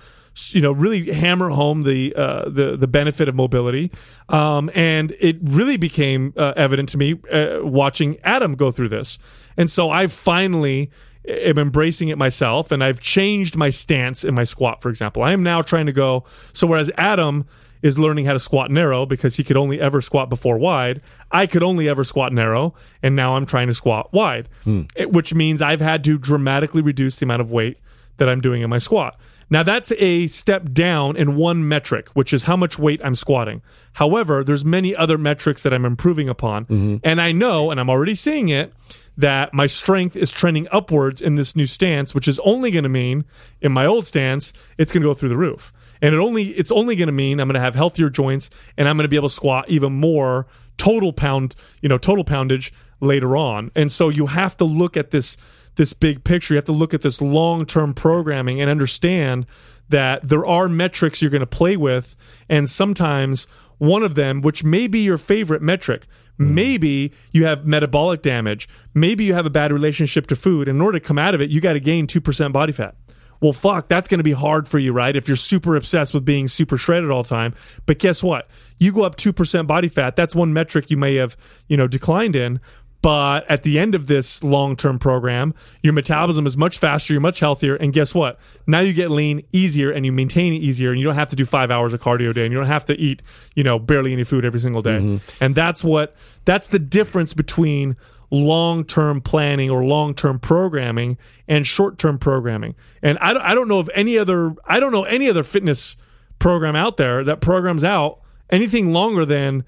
you know, really hammer home the uh, the the benefit of mobility, um, and it really became uh, evident to me uh, watching Adam go through this, and so I finally am embracing it myself, and I've changed my stance in my squat. For example, I am now trying to go. So whereas Adam is learning how to squat narrow because he could only ever squat before wide. I could only ever squat narrow, and now I'm trying to squat wide, It- which means I've had to dramatically reduce the amount of weight that I'm doing in my squat. Now that's a step down in one metric, which is how much weight I'm squatting. However, there's many other metrics that I'm improving upon, mm-hmm. and I know, and I'm already seeing it, that my strength is trending upwards in this new stance, which is only going to mean in my old stance it's going to go through the roof, and it only it's only going to mean I'm going to have healthier joints and I'm going to be able to squat even more total pound, you know, total poundage later on. And so you have to look at this this big picture. You have to look at this long term programming and understand that there are metrics you're going to play with, and sometimes one of them, which may be your favorite metric, mm. maybe you have metabolic damage, maybe you have a bad relationship to food. In order to come out of it, you got to gain two percent body fat. Well, fuck, that's going to be hard for you, right? If you're super obsessed with being super shredded all the time. But guess what? You go up 2% body fat. That's one metric you may have, you know, declined in. But at the end of this long term program, your metabolism is much faster, you're much healthier. And guess what? Now you get lean easier and you maintain it easier. And you don't have to do five hours of cardio a day and you don't have to eat, you know, barely any food every single day. Mm-hmm. And that's what, that's the difference between long term planning or long term programming and short term programming. And I don't, I don't know of any other I don't know any other fitness program out there that programs out anything longer than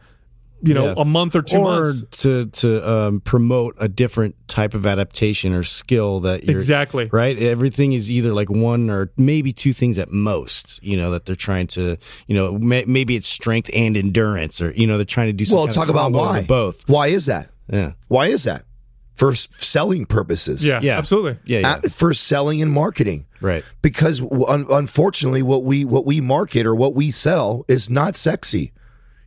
you know Yeah. a month or two or months. to to um, promote a different type of adaptation or skill that you're Exactly. right. Everything is either like one or maybe two things at most. You know that they're trying to. You know, may, maybe it's strength and endurance, or you know they're trying to do. Some Well, kind talk of about why. both. Why is that? Yeah, Why is that? For selling purposes. Yeah, yeah, absolutely. Yeah, yeah. Uh, for selling and marketing. right. Because un- unfortunately, what we what we market or what we sell is not sexy.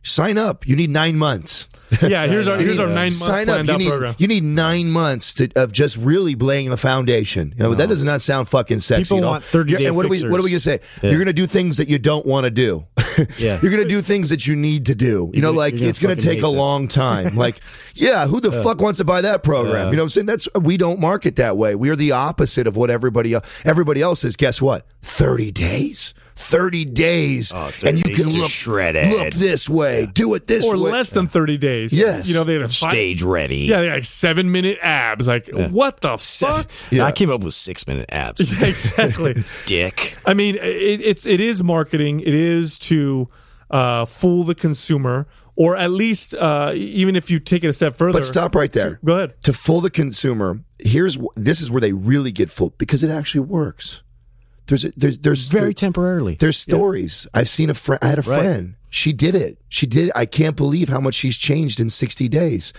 Sign up. You need nine months. Yeah, here's our here's our nine month Sign up. You need program. you need nine months to, of just really laying the foundation. You know, that does not sound fucking sexy. People at all. want 30 You're- day And what are we what are we gonna say? You're gonna do things that you don't want to do. Yeah. You're gonna do things that you need to do. You know, like gonna it's gonna take a this. long time. like, yeah, who the fuck wants to buy that program? You know what I'm saying? That's we don't market that way. We are the opposite of what everybody else everybody else is. Guess what? Thirty days. 30 days Oh, 30 and you days can look shred it. look this way do it this or way Or less than 30 days. Yes. You know, they had a five, Stage ready. Yeah, they had like seven minute abs. Like, what the fuck? Yeah. I came up with six minute abs. exactly. Dick. I mean, it, it's it is marketing. It is to uh, fool the consumer, or at least uh, even if you take it a step further. But stop right there. Go ahead. To fool the consumer, here's this is where they really get fooled because it actually works. There's there's there's Very temporarily. there's stories. I've seen a friend. I had a Right. friend. She did it. She did. I can't believe how much she's changed in 60 days.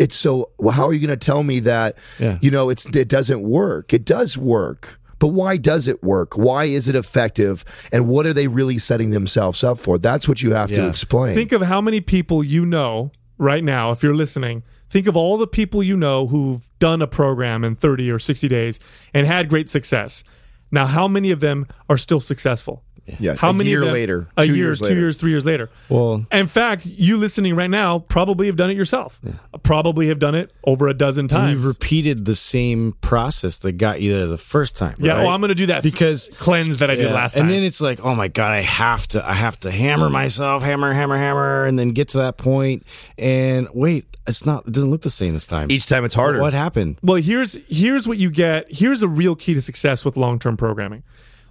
It's so. Well, how are you going to tell me that? Yeah. You know, it's it doesn't work. It does work. But why does it work? Why is it effective? And what are they really setting themselves up for? That's what you have to explain. Think of how many people you know right now, if you're listening. Think of all the people you know who've done a program in 30 or 60 days and had great success. Now, how many of them are still successful? Yeah, How a many year later, a two year, years two later. years, three years later. Well- in fact, you listening right now probably have done it yourself. Probably have done it over a dozen And times. you've repeated the same process that got you there the first time. yeah, oh, right? oh, I'm going to do that because cleanse that I did last time. And then it's like, oh my god, I have to, I have to hammer mm. myself, hammer, hammer, hammer, and then get to that point. And wait, it's not, it doesn't look the same this time. Each time it's harder. What happened? Well, here's here's what you get. Here's a real key to success with long term programming.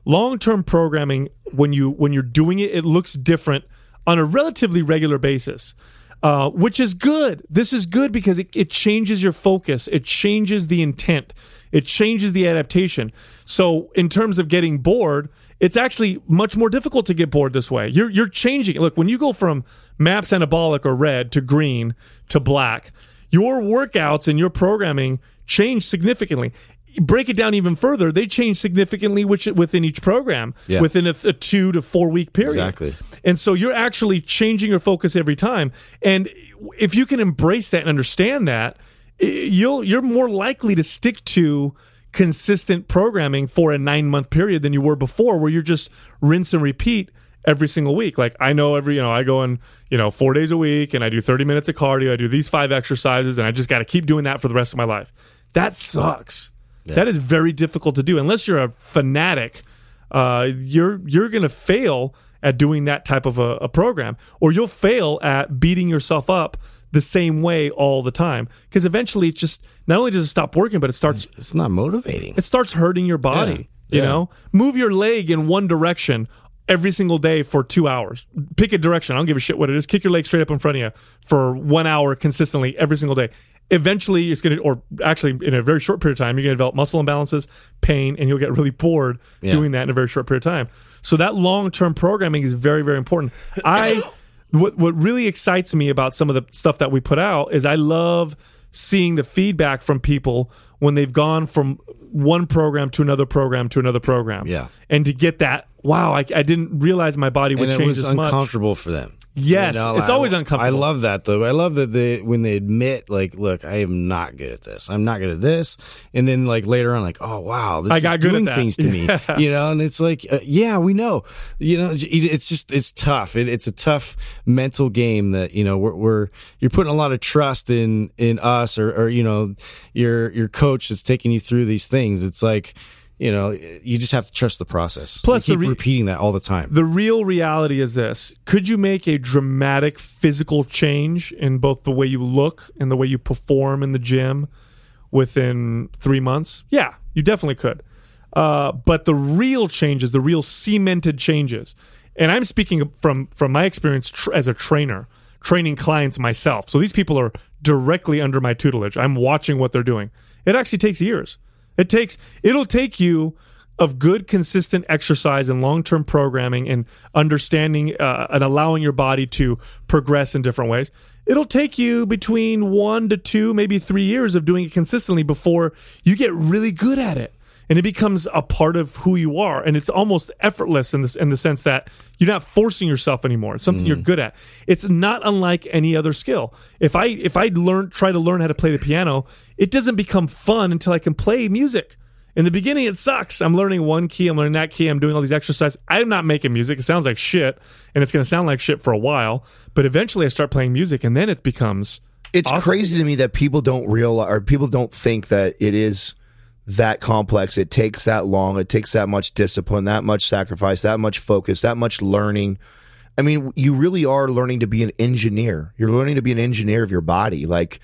Long term programming, when you when you're doing it, it looks different on a relatively regular basis, uh, which is good. This is good because it, it changes your focus. It changes the intent. It changes the adaptation. So in terms of getting bored, it's actually much more difficult to get bored this way. You're you're changing. Look, when you go from MAPS anabolic or red to green to black, your workouts and your programming change significantly. Break it down even further, they change significantly which, within each program Yeah. within a, a two to four week period. Exactly. And so you're actually changing your focus every time. And if you can embrace that and understand that, you'll you're more likely to stick to consistent programming for a 9-month period than you were before where you're just rinse and repeat every single week. Like I know every, you know, I go in, you know, 4 days a week and I do 30 minutes of cardio, I do these 5 exercises and I just got to keep doing that for the rest of my life. That sucks. That is very difficult to do unless you're a fanatic uh, you're you're going to fail at doing that type of a, a program, or you'll fail at beating yourself up the same way all the time. Because eventually, it just not only does it stop working, but it starts It's not motivating. it starts hurting your body. Yeah. You Yeah. know, move your leg in one direction every single day for two hours. Pick a direction. I don't give a shit what it is. Kick your leg straight up in front of you for one hour consistently every single day. Eventually, it's going to, or actually, in a very short period of time, you're going to develop muscle imbalances, pain, and you'll get really bored Yeah. doing that in a very short period of time. So that long term programming is very, very important. I what what really excites me about some of the stuff that we put out is I love seeing the feedback from people when they've gone from one program to another program to another program. Yeah. And to get that, wow, I, I didn't realize my body would and it change was this much. uncomfortable for them. Yes, it's I- always uncomfortable. I love that though. I love that they when they admit like, look, I am not good at this. I'm not good at this, and then like later on, like, oh wow, this I is got good doing things to me, you know. And it's like, uh, yeah, we know, you know, it's just it's tough. It, it's a tough mental game that you know we're, we're you're putting a lot of trust in in us or or you know your your coach that's taking you through these things. It's like. You know, you just have to trust the process. Plus You the keep re- repeating that all the time. The real reality is this could you make a dramatic physical change in both the way you look and the way you perform in the gym within three months? Yeah, you definitely could. Uh, but the real changes, the real cemented changes, and I'm speaking from from my experience tr- as a trainer, training clients myself. So these people are directly under my tutelage. I'm watching what they're doing. It actually takes years. It takes it'll take you of good consistent exercise and long-term programming and understanding uh, and allowing your body to progress in different ways. It'll take you between one to two maybe three years of doing it consistently before you get really good at it and it becomes a part of who you are and it's almost effortless in this in the sense that you're not forcing yourself anymore it's something you're mm. good at it's not unlike any other skill if i if i learn try to learn how to play the piano it doesn't become fun until i can play music in the beginning, it sucks. I'm learning one key, I'm learning that key, I'm doing all these exercises. I'm not making music. It sounds like shit, and it's going to sound like shit for a while. But eventually, I start playing music, and then it becomes. It's Awesome. crazy to me that people don't realize or people don't think that it is that complex. It takes that long. It takes that much discipline, that much sacrifice, that much focus, that much learning. I mean, you really are learning to be an engineer. You're learning to be an engineer of your body. Like,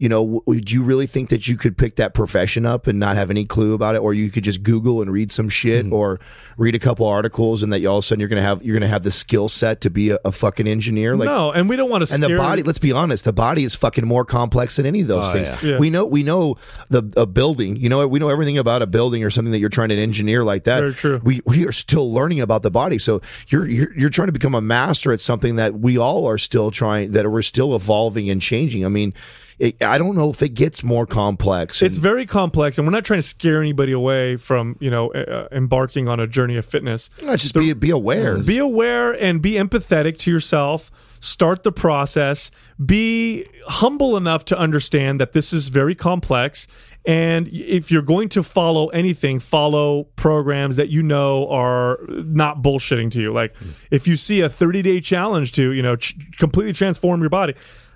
you know, w- would you really think that you could pick that profession up and not have any clue about it, or you could just Google and read some shit, Hmm. or read a couple articles, and that all of a sudden you're gonna have you're gonna have the skill set to be a, a fucking engineer? Like, no, and we don't want to and the body let's be honest the body is fucking more complex than any of those Oh, things yeah. Yeah. we know we know the a building you know we know everything about a building or something that you're trying to engineer like that Very true. we we are still learning about the body so you're you're, you're trying to become a master at something that we all are still trying that we're still evolving and changing i mean it, i don't know if it gets more complex It's very complex, and we're not trying to scare anybody away from you know uh, embarking on a journey of fitness. let's just be be aware Be aware and be empathetic to yourself. Start the process. Be humble enough to understand that this is very complex. And if you're going to follow anything, follow programs that you know are not bullshitting to you. Like if you see a 30 day challenge to, you know, ch- completely transform your body,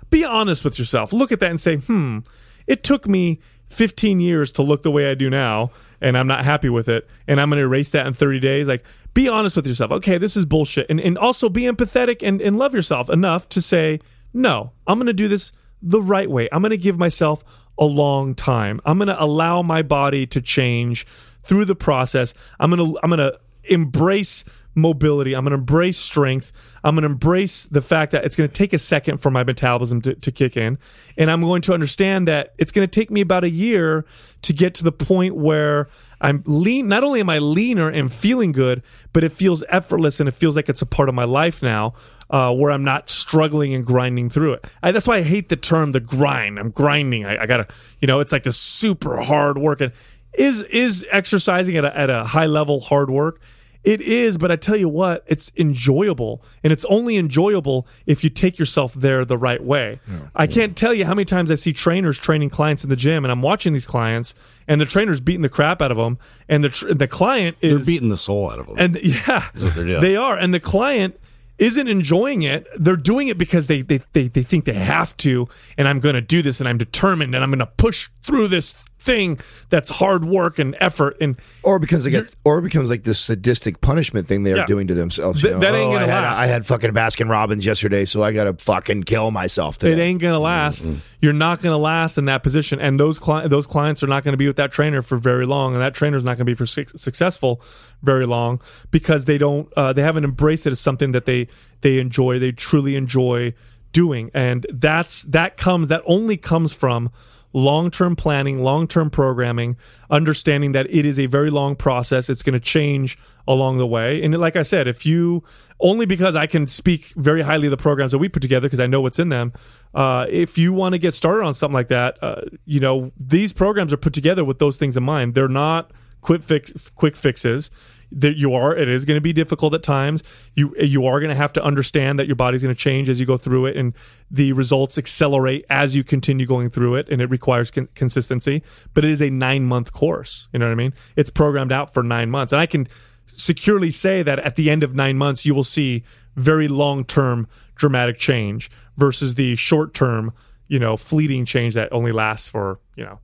be honest with yourself. Look at that and say, hmm, it took me 15 years to look the way I do now, and I'm not happy with it, and I'm going to erase that in 30 days. Like, be honest with yourself. Okay, this is bullshit. And, and also be empathetic and, and love yourself enough to say, no, I'm going to do this the right way. I'm going to give myself a long time. I'm going to allow my body to change through the process. I'm going to, I'm going to embrace mobility. I'm going to embrace strength. I'm going to embrace the fact that it's going to take a second for my metabolism to, to kick in. And I'm going to understand that it's going to take me about a year to get to the point where I'm lean. Not only am I leaner and feeling good, but it feels effortless and it feels like it's a part of my life now. Uh, where I'm not struggling and grinding through it. I, that's why I hate the term the grind. I'm grinding. I, I gotta, you know, it's like this super hard work. And is is exercising at a, at a high level hard work? It is, but I tell you what, it's enjoyable. And it's only enjoyable if you take yourself there the right way. I can't tell you how many times I see trainers training clients in the gym and I'm watching these clients and the trainer's beating the crap out of them and the tr- the client They're is beating the soul out of them. and yeah, they're they are. And the client isn't enjoying it. They're doing it because they they they, they think they have to. And I'm going to do this, and I'm determined, and I'm going to push through this thing that's hard work and effort. And Or because they get, or it becomes like this sadistic punishment thing they're Yeah. doing to themselves. you Th- know? that ain't Oh, gonna I had, last. I had fucking Baskin Robbins yesterday, so I gotta fucking kill myself today. it ain't to last. You're not to last in that position, and those cli- those clients are not going to be with that trainer for very long, and that trainer's not going to be for suc successful very long because they don't uh, they haven't embraced it as something that they they enjoy, they truly enjoy doing, and that's that comes that only comes from long term planning, long term programming, understanding that it is a very long process. It's going to change along the way. And like I said, if you only because I can speak very highly of the programs that we put together because I know what's in them. Uh, if you want to get started on something like that, uh, you know these programs are put together with those things in mind. They're not quick fix quick fixes that you are it is going to be difficult at times. You you are going to have to understand that your body's going to change as you go through it and the results accelerate as you continue going through it and it requires con- consistency. But it is a 9 month course you know what i mean? It's programmed out for 9 months. And i can securely say that at the end of 9 months you will see very long term dramatic change versus the short term you know fleeting change that only lasts for you know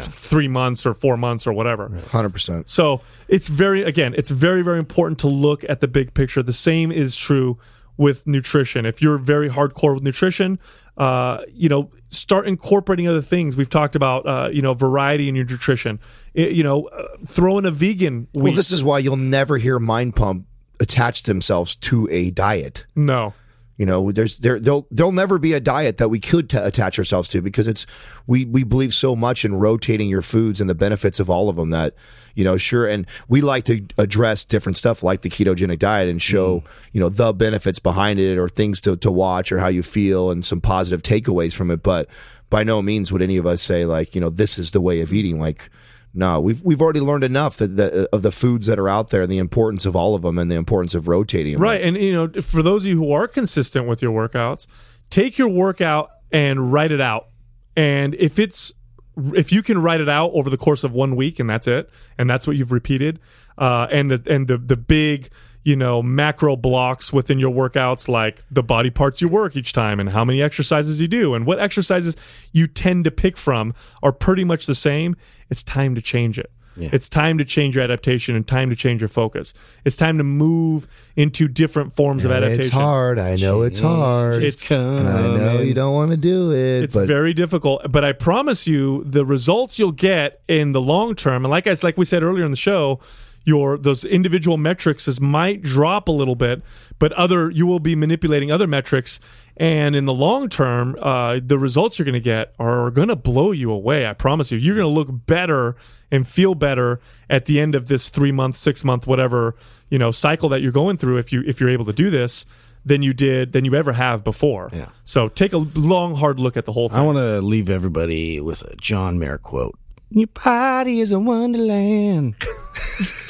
three months or four months or whatever Hundred percent. so it's very, again, it's very, very important to look at the big picture. The same is true with nutrition. If you're very hardcore with nutrition, uh, you know, start incorporating other things. We've talked about, uh, you know, variety in your nutrition. I- you know, uh, throw in a vegan week. Well, this is why you'll never hear Mind Pump attach themselves to a diet. no. You know, there's there there'll there'll never be a diet that we could t- attach ourselves to because it's we we believe so much in rotating your foods and the benefits of all of them that you know sure and we like to address different stuff like the ketogenic diet and show mm-hmm. you know the benefits behind it or things to to watch or how you feel and some positive takeaways from it. But by no means would any of us say like you know this is the way of eating. Like no, we've we've already learned enough that the, of the foods that are out there and the importance of all of them and the importance of rotating them. Right. And, you know, for those of you who are consistent with your workouts, take your workout and write it out. And if it's, if you can write it out over the course of one week and that's it, and that's what you've repeated, uh, and the, and the, the big, you know, macro blocks within your workouts, like the body parts you work each time and how many exercises you do and what exercises you tend to pick from are pretty much the same. It's time to change it. It's time to change your adaptation and time to change your focus. It's time to move into different forms of adaptation. It's hard. I know it's hard. It's I know you don't want to do it, it's but very difficult, but I promise you, the results you'll get in the long term, and like I like we said earlier in the show, your those individual metrics is might drop a little bit, but other you will be manipulating other metrics, and in the long term, uh, the results you're going to get are going to blow you away. I promise you, you're going to look better and feel better at the end of this three month, six month, whatever you know cycle that you're going through. If you if you're able to do this. Than you did, than you ever have before. Yeah. So take a long, hard look at the whole thing. I want to leave everybody with a John Mayer quote. Your body is a wonderland.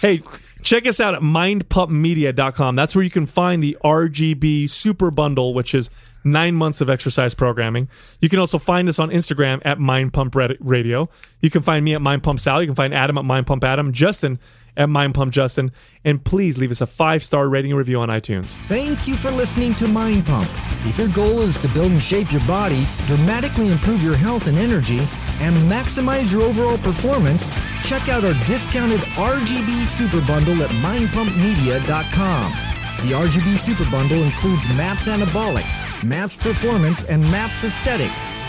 Hey, check us out at mindpumpmedia.com. That's where you can find the RGB Super Bundle, which is nine months of exercise programming. You can also find us on Instagram at Mind Pump Radio. You can find me at Mind Pump Sal. You can find Adam at Mind Pump Adam, Justin at Mind Pump Justin. And please leave us a five star rating and review on iTunes. Thank you for listening to Mind Pump. If your goal is to build and shape your body, dramatically improve your health and energy, and maximize your overall performance, check out our discounted RGB Super Bundle at mindpumpmedia.com. The RGB Super Bundle includes MAPS Anabolic, MAPS Performance, and MAPS Aesthetic.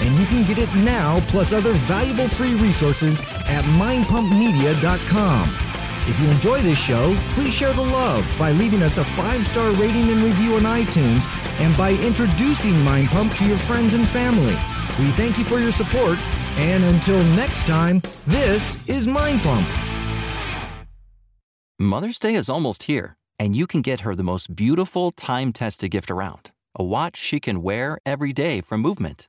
and you can get it now plus other valuable free resources at mindpumpmedia.com. If you enjoy this show, please share the love by leaving us a five star rating and review on iTunes and by introducing Mind Pump to your friends and family. We thank you for your support, and until next time, this is Mind Pump. Mother's Day is almost here, and you can get her the most beautiful time tested gift around a watch she can wear every day from Movement.